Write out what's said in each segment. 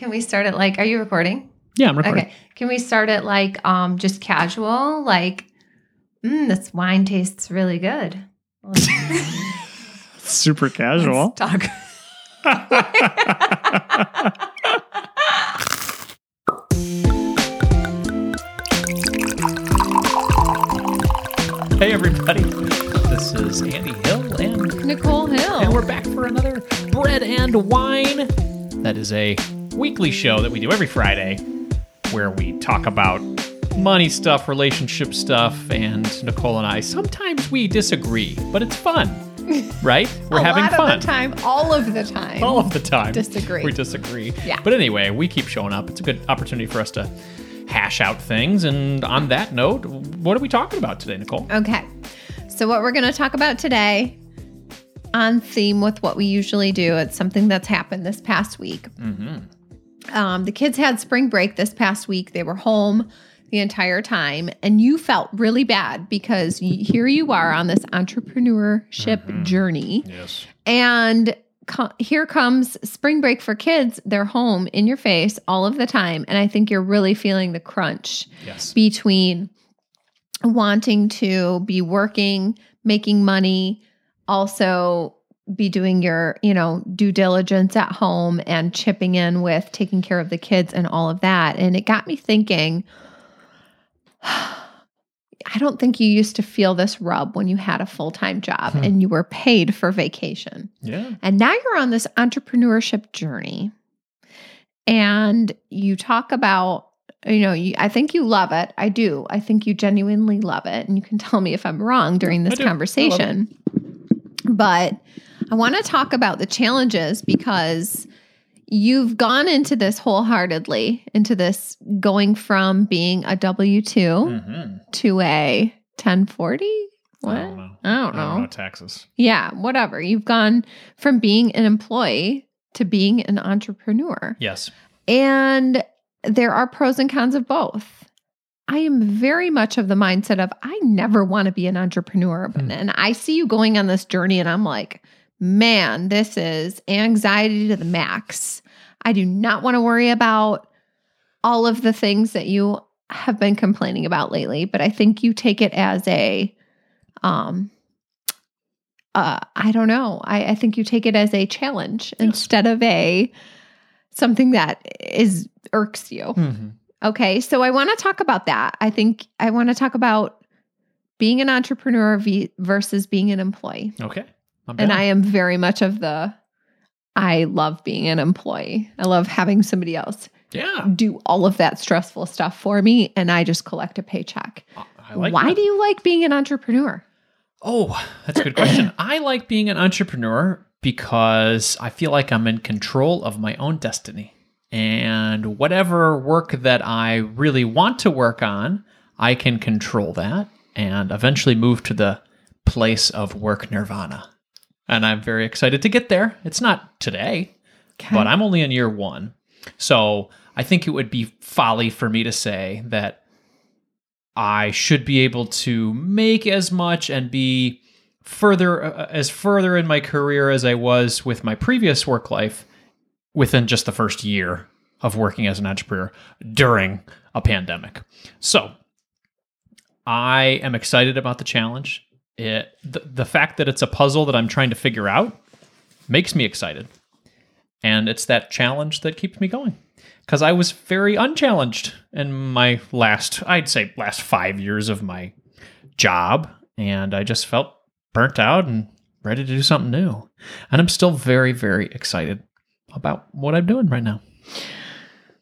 Can we start it like, are you recording? Yeah, I'm recording. Okay. Can we start it like um just casual? Like, mm, this wine tastes really good. Super casual. Let's talk. hey, everybody. This is Andy Hill, and, Nicole Hill. and we're back for another Bread and Wine. That is a weekly show that we do every Friday where we talk about money stuff, relationship stuff, and Nicole and I sometimes we disagree, but it's fun, right? We're a having lot fun. of the time, all of the time. all of the time. Disagree. We disagree. Yeah. But anyway, we keep showing up. It's a good opportunity for us to hash out things. And on that note, what are we talking about today, Nicole? Okay. So, what we're going to talk about today, on theme with what we usually do, it's something that's happened this past week. Mm-hmm. Um, the kids had spring break this past week. They were home the entire time, and you felt really bad because here you are on this entrepreneurship journey. Yes. And co- here comes spring break for kids. They're home in your face all of the time. And I think you're really feeling the crunch Yes. between wanting to be working, making money, also be doing your, you know, due diligence at home and chipping in with taking care of the kids and all of that. And it got me thinking I don't think you used to feel this rub when you had a full-time job Hmm. and you were paid for vacation. Yeah. And now you're on this entrepreneurship journey. And you talk about, you know, you, I think you love it. I do. I think you genuinely love it. And you can tell me if I'm wrong during this. Conversation. But I want to talk about the challenges because you've gone into this wholeheartedly, into this going from being a W 2 Mm-hmm. to a 1040. What? I don't know. I don't I don't know taxes. Yeah, whatever. You've gone from being an employee to being an entrepreneur. Yes. And there are pros and cons of both. I am very much of the mindset of I never want to be an entrepreneur. Hmm. And I see you going on this journey, and I'm like, man, this is anxiety to the max. I do not want to worry about all of the things that you have been complaining about lately, but I think you take it as a um uh I don't know. I, I think you take it as a challenge Yes. instead of a something that is irks you. Mm-hmm. Okay, so I want to talk about that. I think I want to talk about being an entrepreneur v- versus being an employee. Okay. And. I am very much of the I love being an employee. I love having somebody else yeah. do all of that stressful stuff for me and I just collect a paycheck. Like Why that. do you like being an entrepreneur? Oh, that's a good question. I like being an entrepreneur because I feel like I'm in control of my own destiny. And whatever work that I really want to work on, I can control that and eventually move to the place of work nirvana. And I'm very excited to get there. It's not today, Okay. but I'm only in year one. So I think it would be folly for me to say that I should be able to make as much and be further uh, as further in my career as I was with my previous work life within just the first year of working as an entrepreneur during a pandemic. So I am excited about the challenge. It the, the fact that it's a puzzle that I'm trying to figure out makes me excited. And it's that challenge that keeps me going. Because I was very unchallenged in my last, I'd say, last five years of my job. And I just felt burnt out and ready to do something new. And I'm still very, very excited about what I'm doing right now.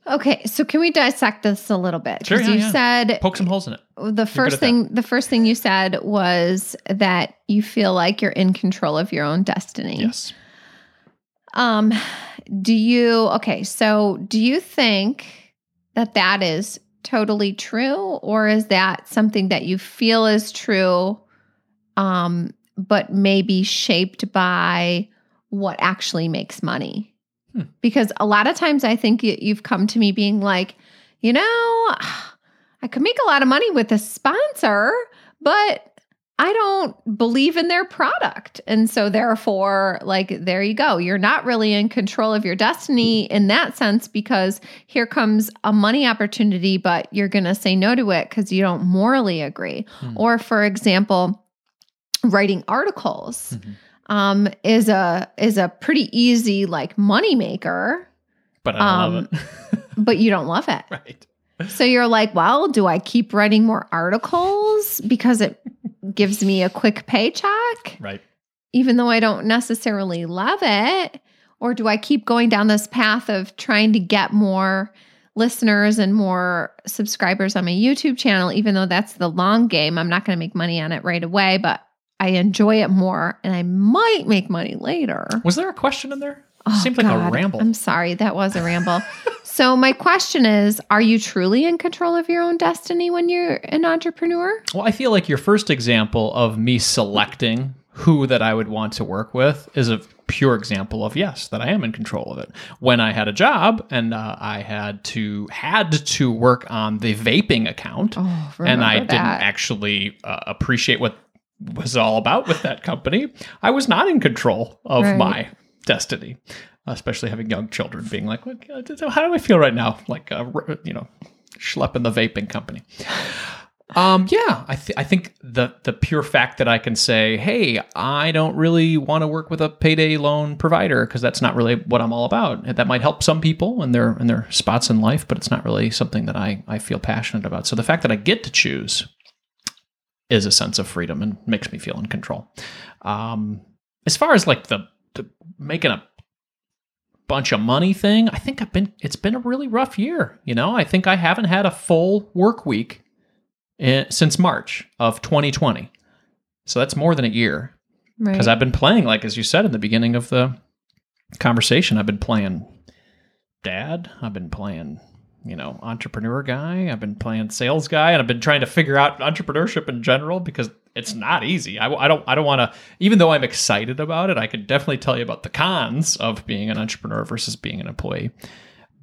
Okay, so can we dissect this a little bit? Sure, yeah, you yeah. said Poke some holes in it. the first thing the first thing you said was that you feel like you're in control of your own destiny. Yes. Um do you okay, so do you think that that is totally true or is that something that you feel is true um but maybe shaped by what actually makes money? Hmm. Because a lot of times I think you, you've come to me being like, you know, I could make a lot of money with a sponsor, but I don't believe in their product. And so, therefore, like, there you go. You're not really in control of your destiny in that sense because here comes a money opportunity, but you're going to say no to it because you don't morally agree. Hmm. Or, for example, writing articles Mhm. Um, is a is a pretty easy like money maker, But I don't love Um, it. but you don't love it. right. So you're like, well, do I keep writing more articles because it gives me a quick paycheck, Right. even though I don't necessarily love it? Or do I keep going down this path of trying to get more listeners and more subscribers on my YouTube channel, even though that's the long game? I'm not going to make money on it right away, but I enjoy it more and I might make money later. Was there a question in there? Oh, Seemed like a ramble. I'm sorry, that was a ramble. so my question is, are you truly in control of your own destiny when you're an entrepreneur? Well, I feel like your first example of me selecting who that I would want to work with is a pure example of yes, that I am in control of it. When I had a job and uh, I had to had to work on the vaping account, Oh, and I remember didn't actually uh, appreciate what was all about with that company, I was not in control of Right. my destiny. Especially having young children, being like, "What- "How do I feel right now?" Like, uh, you know, schlepping the vaping company. Um, yeah, I, th- I think the the pure fact that I can say, hey, I don't really want to work with a payday loan provider because that's not really what I'm all about. That might help some people in their in their spots in life, but it's not really something that I I feel passionate about. So the fact that I get to choose is a sense of freedom and makes me feel in control. Um, as far as like the, the making a bunch of money thing, I think I've been it's been a really rough year. You know, I think I haven't had a full work week in, since March of 2020. So that's more than a year right. because I've been playing, like as you said in the beginning of the conversation, I've been playing dad. I've been playing, you know, entrepreneur guy. I've been playing sales guy, and I've been trying to figure out entrepreneurship in general because it's not easy. I, I don't. I don't want to. Even though I'm excited about it, I can definitely tell you about the cons of being an entrepreneur versus being an employee.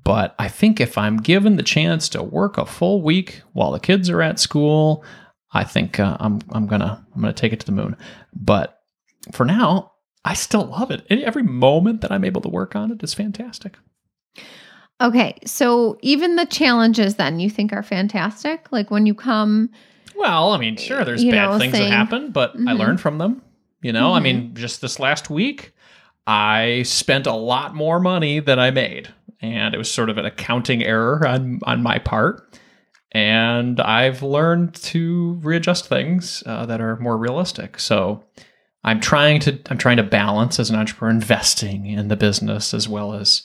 But I think if I'm given the chance to work a full week while the kids are at school, I think uh, I'm I'm gonna I'm gonna take it to the moon. But for now, I still love it. Every moment that I'm able to work on it is fantastic. Okay, so even the challenges then you think are fantastic? Like when you come, Well, I mean, sure, there's bad know, things saying- that happen, but I Mhm. learned from them. You know, I Mhm. mean, just this last week, I spent a lot more money than I made, and it was sort of an accounting error on on my part. And I've learned to readjust things uh, that are more realistic. So I'm trying to I'm trying to balance as an entrepreneur investing in the business as well as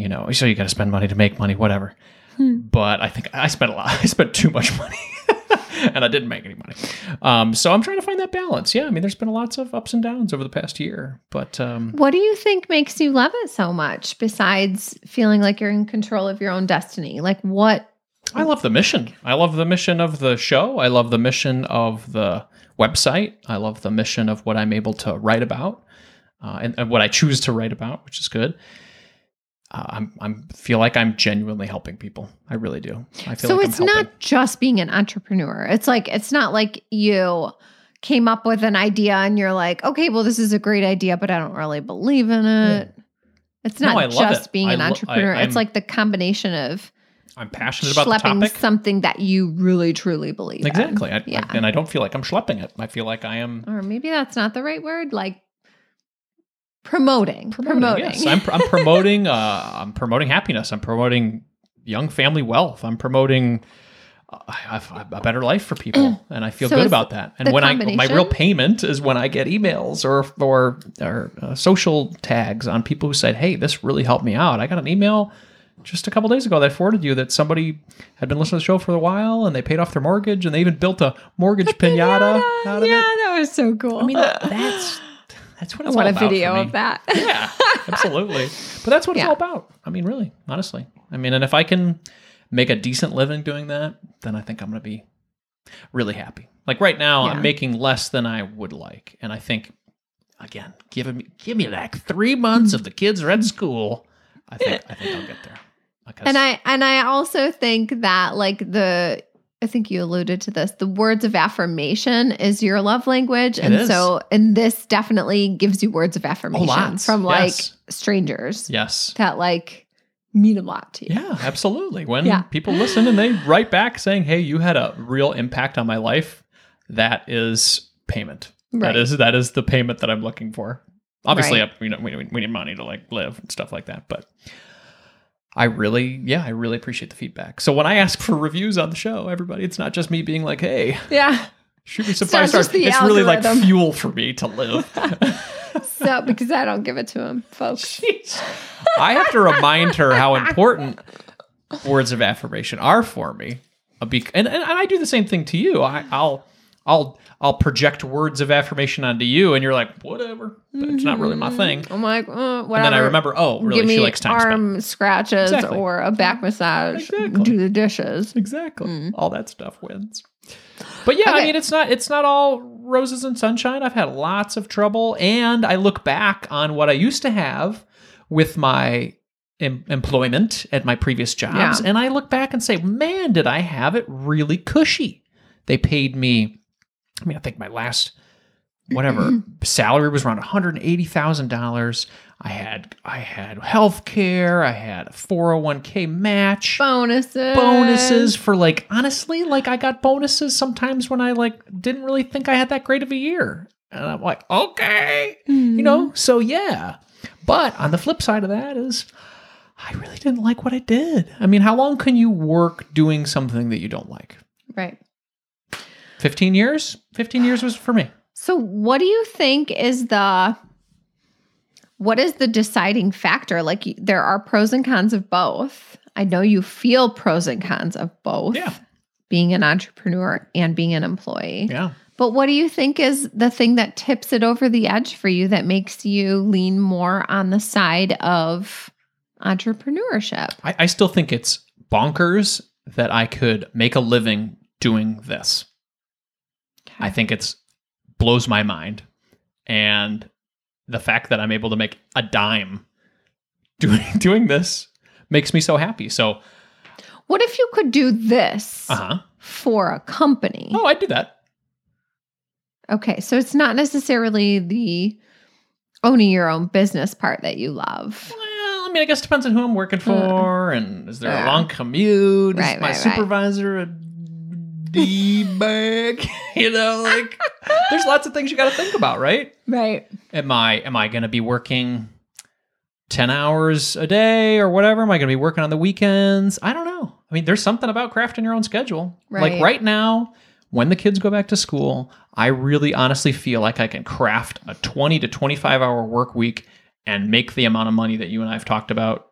you know. So you got to spend money to make money, whatever Hmm. but I think I spent a lot. I spent too much money, and I didn't make any money. Um, so I'm trying to find that balance. Yeah, I mean, there's been lots of ups and downs over the past year, but um, what do you think makes you love it so much besides feeling like you're in control of your own destiny? Like what? I love the mission. I love the mission of the show. I love the mission of the website. I love the mission of what I'm able to write about, uh, and, and what I choose to write about, which is good. Uh, I'm I'm feel like I'm genuinely helping people. I really do. I feel So like it's not just being an entrepreneur. It's like it's not like you came up with an idea and you're like, okay, well, this is a great idea, but I don't really believe in it. It's not I love just it. being I an lo- entrepreneur. it's I'm- like the combination of I'm passionate about the topic. something that you really truly believe Exactly. in. I, yeah. I, and I don't feel like I'm schlepping it. I feel like I am or maybe that's not the right word. Like promoting. promoting. Promoting. Yes, I'm, I'm promoting. Uh, I'm promoting happiness. I'm promoting young family wealth. I'm promoting uh, a, a better life for people, and I feel So good about that. And when I my real payment is when I get emails or or or uh, social tags on people who said, "Hey, this really helped me out." I got an email. Just a couple days ago, that I forwarded you that somebody had been listening to the show for a while and they paid off their mortgage and they even built a mortgage pinata, out of yeah, it. that was so cool. I mean, that's that's what I want a video of that. Yeah, absolutely. But that's what it's all about. I mean, really, honestly. I mean, and if I can make a decent living doing that, then I think I'm going to be really happy. Like right now, Yeah. I'm making less than I would like, and I think again, give me give me like three months of the kids are at school. I think I think I'll get there. Because- And I and I also think that like the I think you alluded to this. The words of affirmation is your love language. It and is. so, and this definitely gives you words of affirmation from like Yes. strangers Yes. that like mean a lot to you. Yeah, absolutely. When Yeah. people listen and they write back saying, "Hey, you had a real impact on my life," that is payment. Right. That is that is the payment that I'm looking for. Obviously, Right. Uh, I, you know, we, we need money to like live and stuff like that, but I really, yeah, I really appreciate the feedback. So when I ask for reviews on the show, everybody, it's not just me being like, "Hey, Yeah. shoot me some It's five stars." It's really like algorithm. fuel for me to live. So, because I don't give it to him, folks. Jeez. I have to remind her how important words of affirmation are for me. A bec- and, and I do the same thing to you. I, I'll I'll I'll project words of affirmation onto you, and you're like, whatever. But it's not really my thing. I'm like, uh, whatever. And then I remember, oh, really? Give me She likes time spent. arm scratches Exactly. or a back massage. Exactly. Do the dishes. Exactly. All that stuff wins. But yeah, I mean, it's not it's not all roses and sunshine. I've had lots of trouble, and I look back on what I used to have with my em- employment at my previous jobs, Yeah. and I look back and say, man, did I have it really cushy? They paid me. I mean, I think my last whatever salary was around one hundred eighty thousand dollars. I had I had health care. I had a four hundred one k match Bonuses. bonuses for like honestly like i got bonuses sometimes when i like didn't really think i had that great of a year and i'm like okay you know mm-hmm. so yeah but on the flip side of that is i really didn't like what i did i mean how long can you work doing something that you don't like Right. 15 years 15 years was for me So, what do you think is the what is the deciding factor? Like, there are pros and cons of both. I know you feel pros and cons of both. Yeah. Being an entrepreneur and being an employee. yeah But what do you think is the thing that tips it over the edge for you that makes you lean more on the side of entrepreneurship? I, I still think it's bonkers that i could make a living doing this I think it's blows my mind. And the fact that I'm able to make a dime doing doing this makes me so happy. So, What if you could do this uh-huh. for a company? Oh, I'd do that. Okay, so it's not necessarily the owning your own business part that you love. Well, I mean, I guess it depends on who I'm working for and is there a long commute? Right, is my right, right. supervisor a D bag? you know, like there's lots of things you got to think about, right? Right. am I am I going to be working 10 hours a day or whatever? Am I going to be working on the weekends? I don't know. I mean, there's something about crafting your own schedule. Like Right. right now, when the kids go back to school, I really honestly feel like I can craft a 20 to 25 hour work week and make the amount of money that you and I have talked about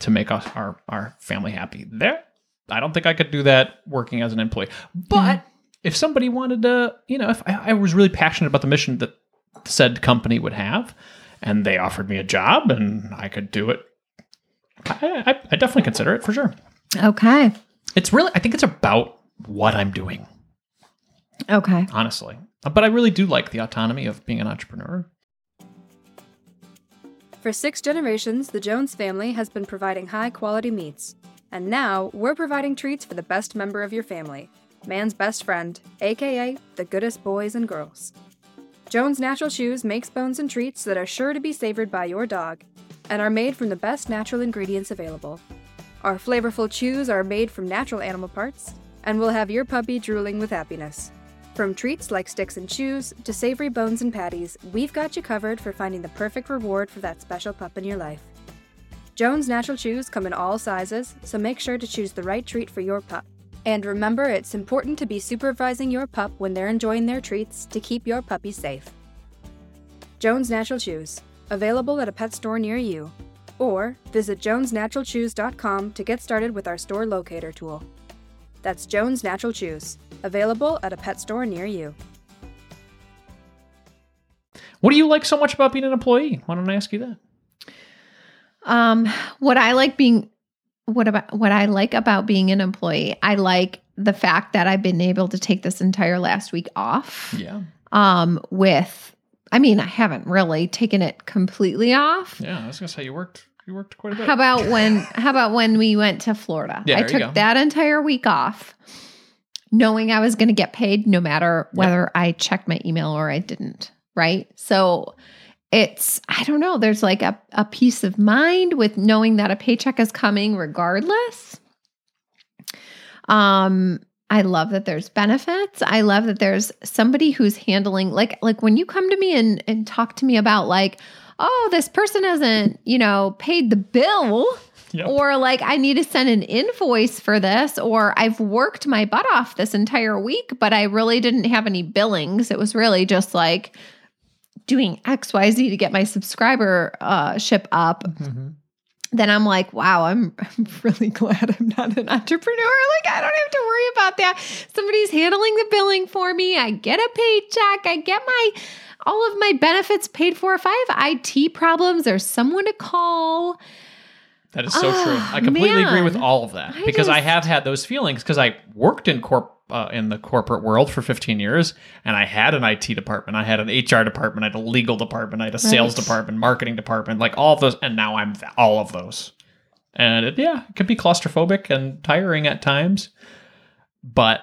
to make us our our family happy. There I don't think I could do that working as an employee. But if somebody wanted to, you know, if I, I was really passionate about the mission that said company would have, and they offered me a job and I could do it, I, I, I definitely consider it for sure. Okay. It's really, I think it's about what I'm doing, Okay. honestly. But I really do like the autonomy of being an entrepreneur. For six generations, the Jones family has been providing high quality meats. And now, we're providing treats for the best member of your family man's best friend, aka the goodest boys and girls. Jones Natural Chews makes bones and treats that are sure to be savored by your dog and are made from the best natural ingredients available. Our flavorful chews are made from natural animal parts and will have your puppy drooling with happiness. From treats like sticks and chews to savory bones and patties, we've got you covered for finding the perfect reward for that special pup in your life. Jones Natural Chews come in all sizes, so make sure to choose the right treat for your pup. And remember, it's important to be supervising your pup when they're enjoying their treats to keep your puppy safe. Jones Natural Chews, available at a pet store near you. Or visit jonesnaturalchews.com to get started with our store locator tool. That's Jones Natural Chews, available at a pet store near you. What do you like so much about being an employee? Why don't I ask you that? Um, what I like being what about what I like about being an employee, I like the fact that I've been able to take this entire last week off. Yeah. Um, with I mean, I haven't really taken it completely off. Yeah. I was going to say you worked, you worked quite a bit. How about when how about when we went to Florida? Yeah, I took that entire week off. knowing I was going to get paid no matter whether I checked my email or I didn't. Right. So it's, I don't know, there's like a, a peace of mind with knowing that a paycheck is coming regardless. Um, I love that there's benefits. I love that there's somebody who's handling like like when you come to me and and talk to me about like, oh, this person hasn't, you know, paid the bill Yep. or like I need to send an invoice for this or I've worked my butt off this entire week but I really didn't have any billings. It was really just like doing XYZ to get my subscriber uh ship up Mhm. then I'm like, wow, I'm, I'm really glad I'm not an entrepreneur. Like, I don't have to worry about that. Somebody's handling the billing for me. I get a paycheck. I get my all of my benefits paid for. If I have IT problems, there's someone to call. That is so Ah, true. I completely agree with all of that I because I have had those feelings because I worked in corp uh, in the corporate world for 15 years and I had an IT department, I had an HR department, I had a legal department, I had a sales department, marketing department, like all of those, and now I'm th- all of those. And it, yeah, it can be claustrophobic and tiring at times, but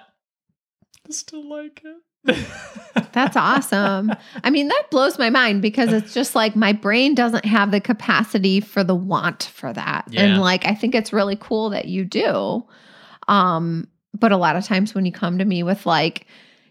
I still like it. That's awesome. I mean, that blows my mind because it's just like my brain doesn't have the capacity for the want for that. Yeah. And like I think it's really cool that you do. Um but a lot of times when you come to me with like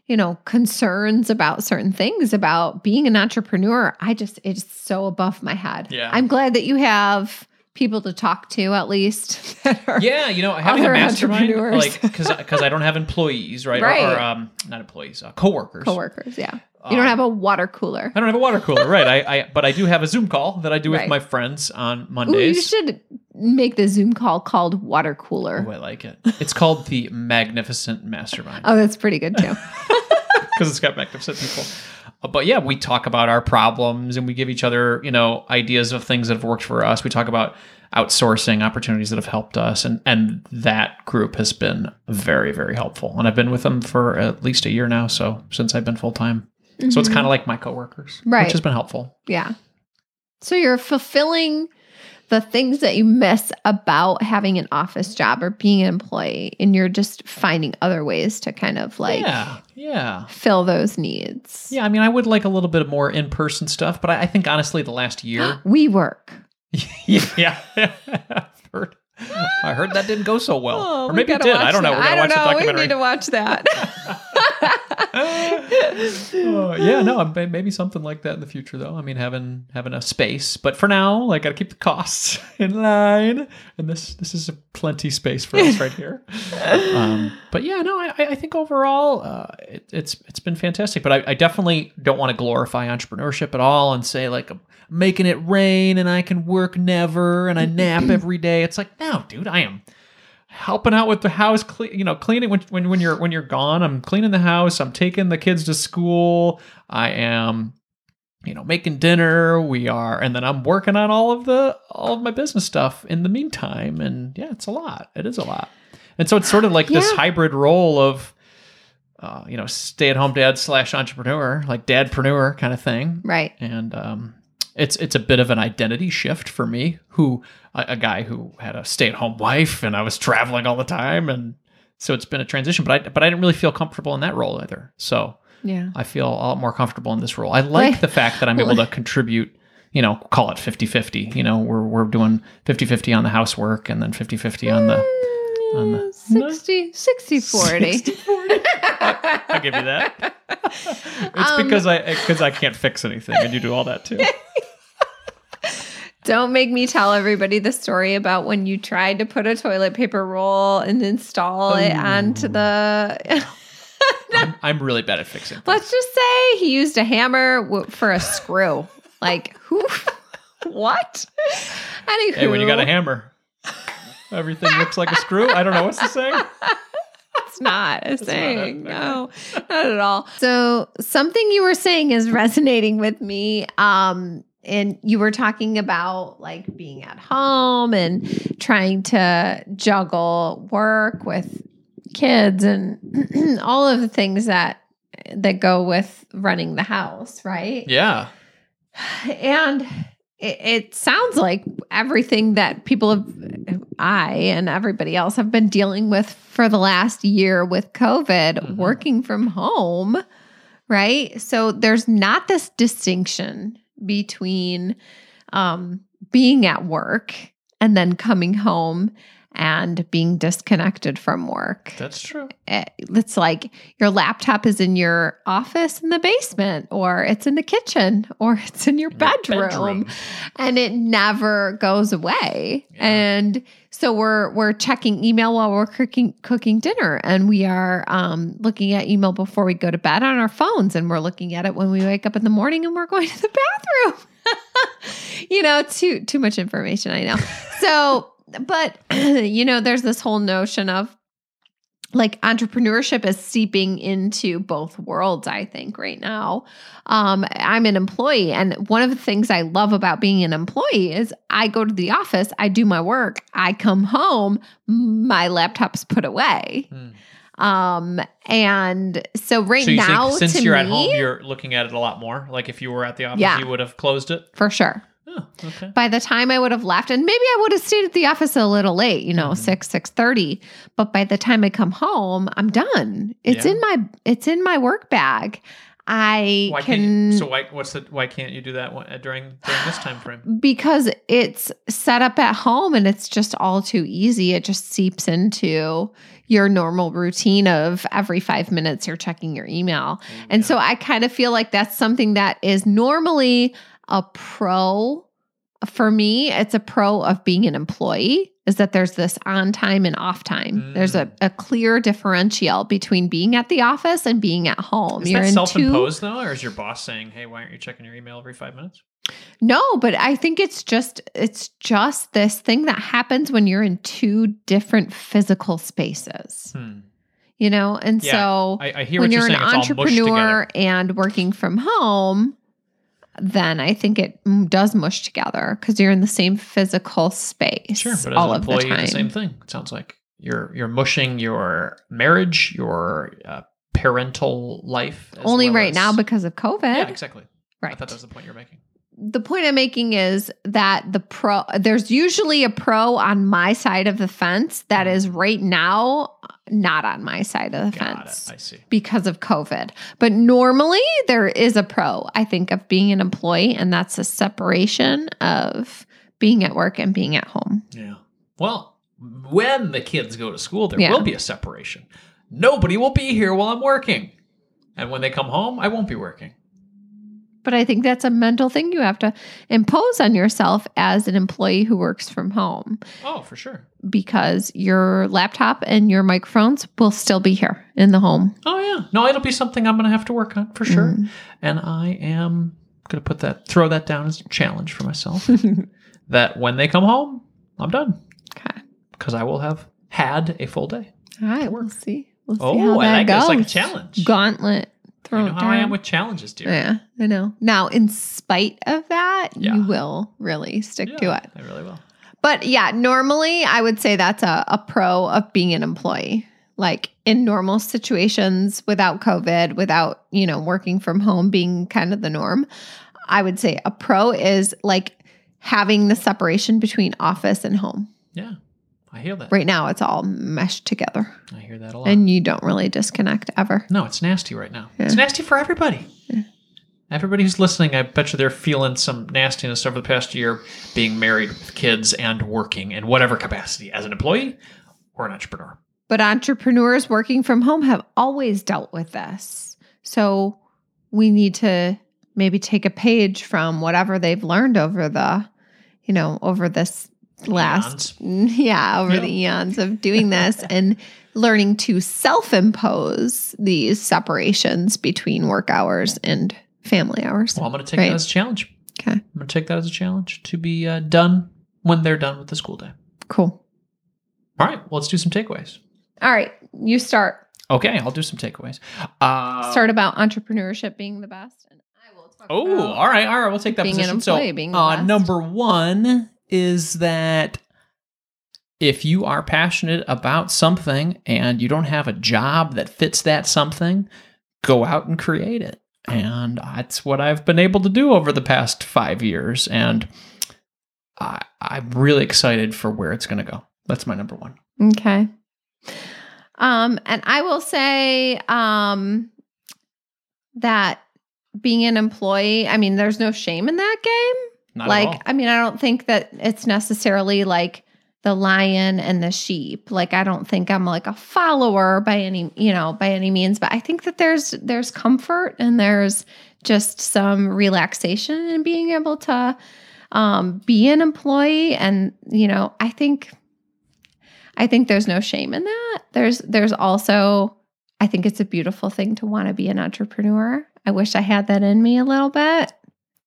you know concerns about certain things about being an entrepreneur, I just it's so above my head. Yeah. I'm glad that you have people to talk to at least that are Yeah, you know, having a mastermind, like because because I don't have employees, right? Or- Or, um, not employees, uh, coworkers. coworkers. Yeah. You don't Um, have a water cooler. I don't have a water cooler, right? I, I but I do have a Zoom call that I do with my friends on Ooh, Mondays. you should make the Zoom call called water cooler. Ooh, I like it. It's called the Magnificent Mastermind Oh, that's pretty good too. because it's got magnificent people. Uh, But yeah, we talk about our problems and we give each other, you know, ideas of things that have worked for us. We talk about outsourcing opportunities that have helped us, and and that group has been very very helpful. And I've been with them for at least a year now, so since I've been full time. So it's kind of like my coworkers, Mm-hmm. Right. Which has been helpful. Yeah. So you're fulfilling the things that you miss about having an office job or being an employee, and you're just finding other ways to kind of like yeah, yeah. fill those needs. Yeah, I mean, I would like a little bit more in person stuff, but I, I think honestly, the last year, WeWork. yeah, I've heard, I heard that didn't go so well, Oh, or we maybe it did. I don't know. that. We're gonna I watch don't the know. We need to watch that. Oh, yeah, no, maybe something like that in the future, though. I mean, having having a space, but for now, like, gotta keep the costs in line, and this this is a plenty space for us right here. um, but yeah, no, I, I think overall, uh, it, it's it's been fantastic. But I, I definitely don't want to glorify entrepreneurship at all and say like I'm making it rain and I can work never and I nap every day. It's like, no, dude, I am helping out with the house cle- you know cleaning when, when when you're when you're gone i'm cleaning the house i'm taking the kids to school i am you know making dinner we are and then i'm working on all of the all of my business stuff in the meantime and yeah it's a lot it is a lot. And so it's sort of like this hybrid role of uh, you know stay-at-home dad slash entrepreneur like dadpreneur kind of thing. Right. and um, it's it's a bit of an identity shift for me, who a, a guy who had a stay at home wife, and I was traveling all the time, and so it's been a transition. But I but I didn't really feel comfortable in that role either. So Yeah. I feel a lot more comfortable in this role. I like Like- the fact that I'm able to contribute. You know, call it 50-50. You know, we're we're doing 50-50 on the housework and then 50-50 on the on the- 60, 60 40. 60-40. I'll give you that. It's Um, because I because I can't fix anything, and you do all that too. Don't make me tell everybody the story about when you tried to put a toilet paper roll and install it onto the. I'm, I'm really bad at fixing. things. Let's just say he used a hammer w- for a screw. like who? what? Anywho, Hey, when you got a hammer, everything looks like a screw. I don't know what's the saying. It's not a not it. saying. No, not at all. So something you were saying is resonating with me. Um, and you were talking about like being at home and trying to juggle work with kids and all of the things that that go with running the house, right? Yeah, And it, it sounds like everything that people have, I and everybody else have been dealing with for the last year with COVID, Mhm. working from home, right? So there's not this distinction between um, being at work and then coming home and being disconnected from work. That's true. It's like your laptop is in your office in the basement, or it's in the kitchen, or it's in your bedroom, and it never goes away. Yeah. And so we're we're checking email while we're cooking cooking dinner, and we are um, looking at email before we go to bed on our phones, and we're looking at it when we wake up in the morning, and we're going to the bathroom. you know, too too much information, I know. So, but you know, there's this whole notion of like entrepreneurship is seeping into both worlds i think right now um, i'm an employee and one of the things i love about being an employee is i go to the office i do my work i come home my laptop's put away Hmm. um, and so right so now since you're me, at home, you're looking at it a lot more. Like if you were at the office, Yeah. you would have closed it. for sure Oh, okay. by the time I would have left, and maybe I would have stayed at the office a little late, you know, Mhm. six six thirty. But by the time I come home, I'm done. It's Yeah. in my it's in my work bag. I Why can can't you, so why what's the why can't you do that uh, during during this time frame? because it's set up at home and it's just all too easy. It just seeps into your normal routine of every five minutes you're checking your email. And so I kind of feel like that's something that is normally a pro for me. It's a pro of being an employee is that there's this on time and off time. There's a, Mm. a clear differential between being at the office and being at home. Is You're that in two self-imposed though, or is your boss saying, "Hey, why aren't you checking your email every five minutes?" No, but I think it's just it's just this thing that happens when you're in two different physical spaces. Hmm. You know? And Yeah, so I, I hear when what you're you're an entrepreneur and working from home, then I think it does mush together because you're in the same physical space Sure, but as all an of the employee, time. the same thing. It sounds like you're you're mushing your marriage, your uh, parental life. as Only well right as- now because of COVID. yeah, exactly. Right. I thought that was the point you're making. The point I'm making is that the pro there's usually a pro on my side of the fence that is right now not on my side of the Mm-hmm. Got fence it. I see. because of COVID. But normally there is a pro, I think, of being an employee, and that's a separation of being at work and being at home. Yeah. Well, when the kids go to school, there Yeah. will be a separation. Nobody will be here while I'm working. And when they come home, I won't be working. But I think that's a mental thing you have to impose on yourself as an employee who works from home Oh, for sure. because your laptop and your microphones will still be here in the home. Oh, yeah. No, it'll be something I'm going to have to work on for sure. Mm. And I am going to put that, throw that down as a challenge for myself that when they come home, I'm done Okay. because I will have had a full day. All right, we'll see. We'll see Oh, how I that like goes. It's like a challenge. Gauntlet. You know how I am mm-hmm. with challenges, dear. Yeah, I know. Now, in spite of that, Yeah. you will really stick to it. I really will. But yeah, normally I would say that's a, a pro of being an employee. Like in normal situations without COVID, without, you know, working from home being kind of the norm, I would say a pro is like having the separation between office and home. Yeah, I hear that. Right now, it's all meshed together I hear that a lot. and you don't really disconnect ever. No, it's nasty right now. Yeah. It's nasty for everybody. Yeah. Everybody who's listening, I bet you they're feeling some nastiness over the past year being married with kids and working in whatever capacity as an employee or an entrepreneur. But entrepreneurs working from home have always dealt with this. So we need to maybe take a page from whatever they've learned over the, you know, over this last, yeah, over Yeah. the eons of doing this and learning to self impose these separations between work hours and family hours. Well, I'm going to take Right. that as a challenge. Okay. I'm going to take that as a challenge to be uh, done when they're done with the school day. Cool. All right, well, let's do some takeaways. All right. You start. Okay, I'll do some takeaways. Uh, Start about entrepreneurship being the best. And I will talk Oh, all right, all right. We'll take that being an position. employee, so, being the uh, best. number one is that if you are passionate about something and you don't have a job that fits that something, go out and create it. And that's what I've been able to do over the past five years. And I, I'm really excited for where it's going to go. That's my number one. Okay. Um, and I will say um, that being an employee, I mean, there's no shame in that game. Not like. I mean, I don't think that it's necessarily like the lion and the sheep. Like, I don't think I'm like a follower by any, you know, by any means, but I think that there's there's comfort and there's just some relaxation in being able to um, be an employee. And you know, I think I think there's no shame in that. There's there's also I think it's a beautiful thing to want to be an entrepreneur. I wish I had that in me a little bit,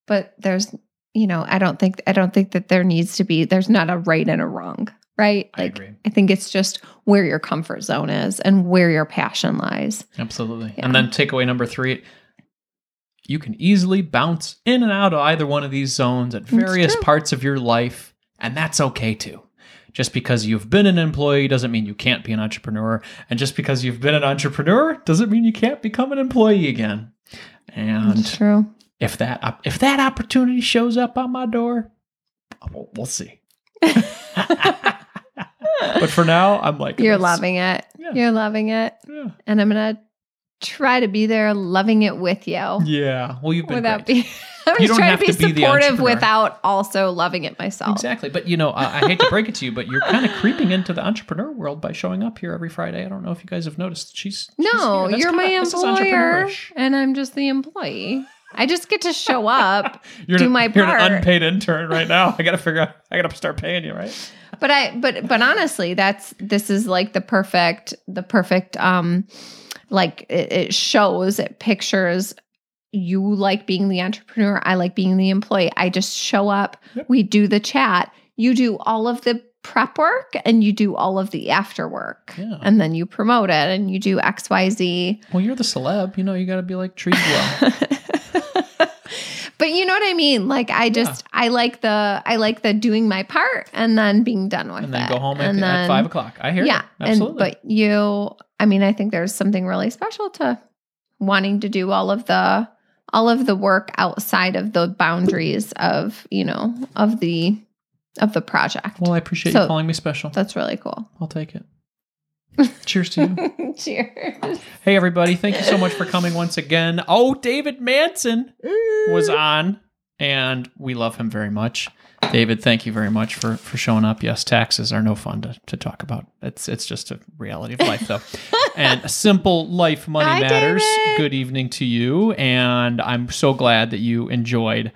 but there's you know, I don't think I don't think that there needs to be there's not a right and a wrong, right? I Like agree. I think it's just where your comfort zone is and where your passion lies. Absolutely. Yeah. And then takeaway number three you can easily bounce in and out of either one of these zones at various parts of your life, and that's okay too. Just because you've been an employee doesn't mean you can't be an entrepreneur. And just because you've been an entrepreneur doesn't mean you can't become an employee again. And true. If that if that opportunity shows up on my door, we'll, we'll see. but for now, I'm like You're loving it. Yeah. You're loving it. Yeah. And I'm gonna try to be there loving it with you. Yeah. Well, you've been Without being I'm You just don't trying have to be to supportive without also loving it myself. Exactly. But you know, I, I hate to break it to you, but you're kind of creeping into the entrepreneur world by showing up here every Friday. I don't know if you guys have noticed. She's, she's No. That's you're my employer and I'm just the employee. I just get to show up, You're do an, my You're part. an unpaid intern right now. I got to figure out. I got to start paying you, right? but I but but honestly, that's this is like the perfect the perfect um like it, it shows it pictures you like being the entrepreneur, I like being the employee. I just show up, Yep. we do the chat, you do all of the prep work and you do all of the after work. Yeah. And then you promote it and you do XYZ. Well, you're the celeb. You know, you got to be like treated well. but you know what I mean? Like I just I like the I like the doing my part and then being done with it. and then it. go home at, And at then- five o'clock. I hear Yeah. Absolutely. And but you I mean, I think there's something really special to wanting to do all of the all of the work outside of the boundaries of, you know, of the of the project. well, I appreciate So- you calling me special. That's really cool. I'll take it. Cheers to you. Cheers. Hey, everybody. Thank you so much for coming once again. Oh, David Manson was on, and we love him very much. David, thank you very much for, for showing up. Yes, taxes are no fun to, to talk about. It's it's just a reality of life, though. and a simple life money Hi, matters. David. Good evening to you, and I'm so glad that you enjoyed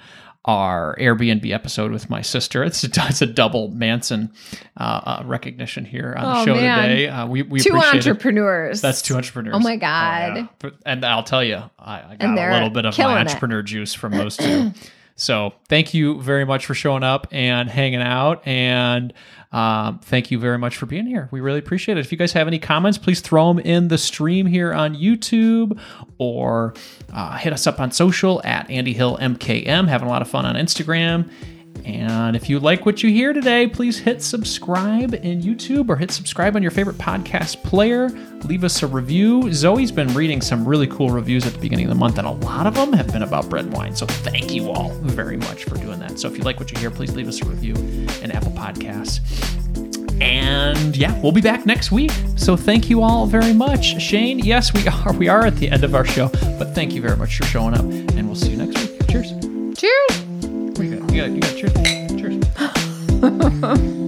our Airbnb episode with my sister. It's a, it's a double Manson uh, uh, recognition here on the Oh, show man. today. Uh, we we Two appreciate it. entrepreneurs. That's two entrepreneurs. Oh my God. yeah. And I'll tell you, I, I got a little bit of my it. entrepreneur juice from those two. so thank you very much for showing up and hanging out. And um, thank you very much for being here. We really appreciate it. If you guys have any comments, please throw them in the stream here on YouTube or uh, hit us up on social at Andy Hill MKM. Having a lot of fun on Instagram. And if you like what you hear today, please hit subscribe in YouTube or hit subscribe on your favorite podcast player. Leave us a review. Zoe's been reading some really cool reviews at the beginning of the month, and a lot of them have been about bread and wine. So thank you all very much for doing that. So if you like what you hear, please leave us a review in Apple Podcasts. And yeah, we'll be back next week. So thank you all very much. Shane, yes, we are we are at the end of our show, but thank you very much for showing up, and we'll see you next week. Cheers. Cheers. What do you got? You got, you got cheers. Cheers.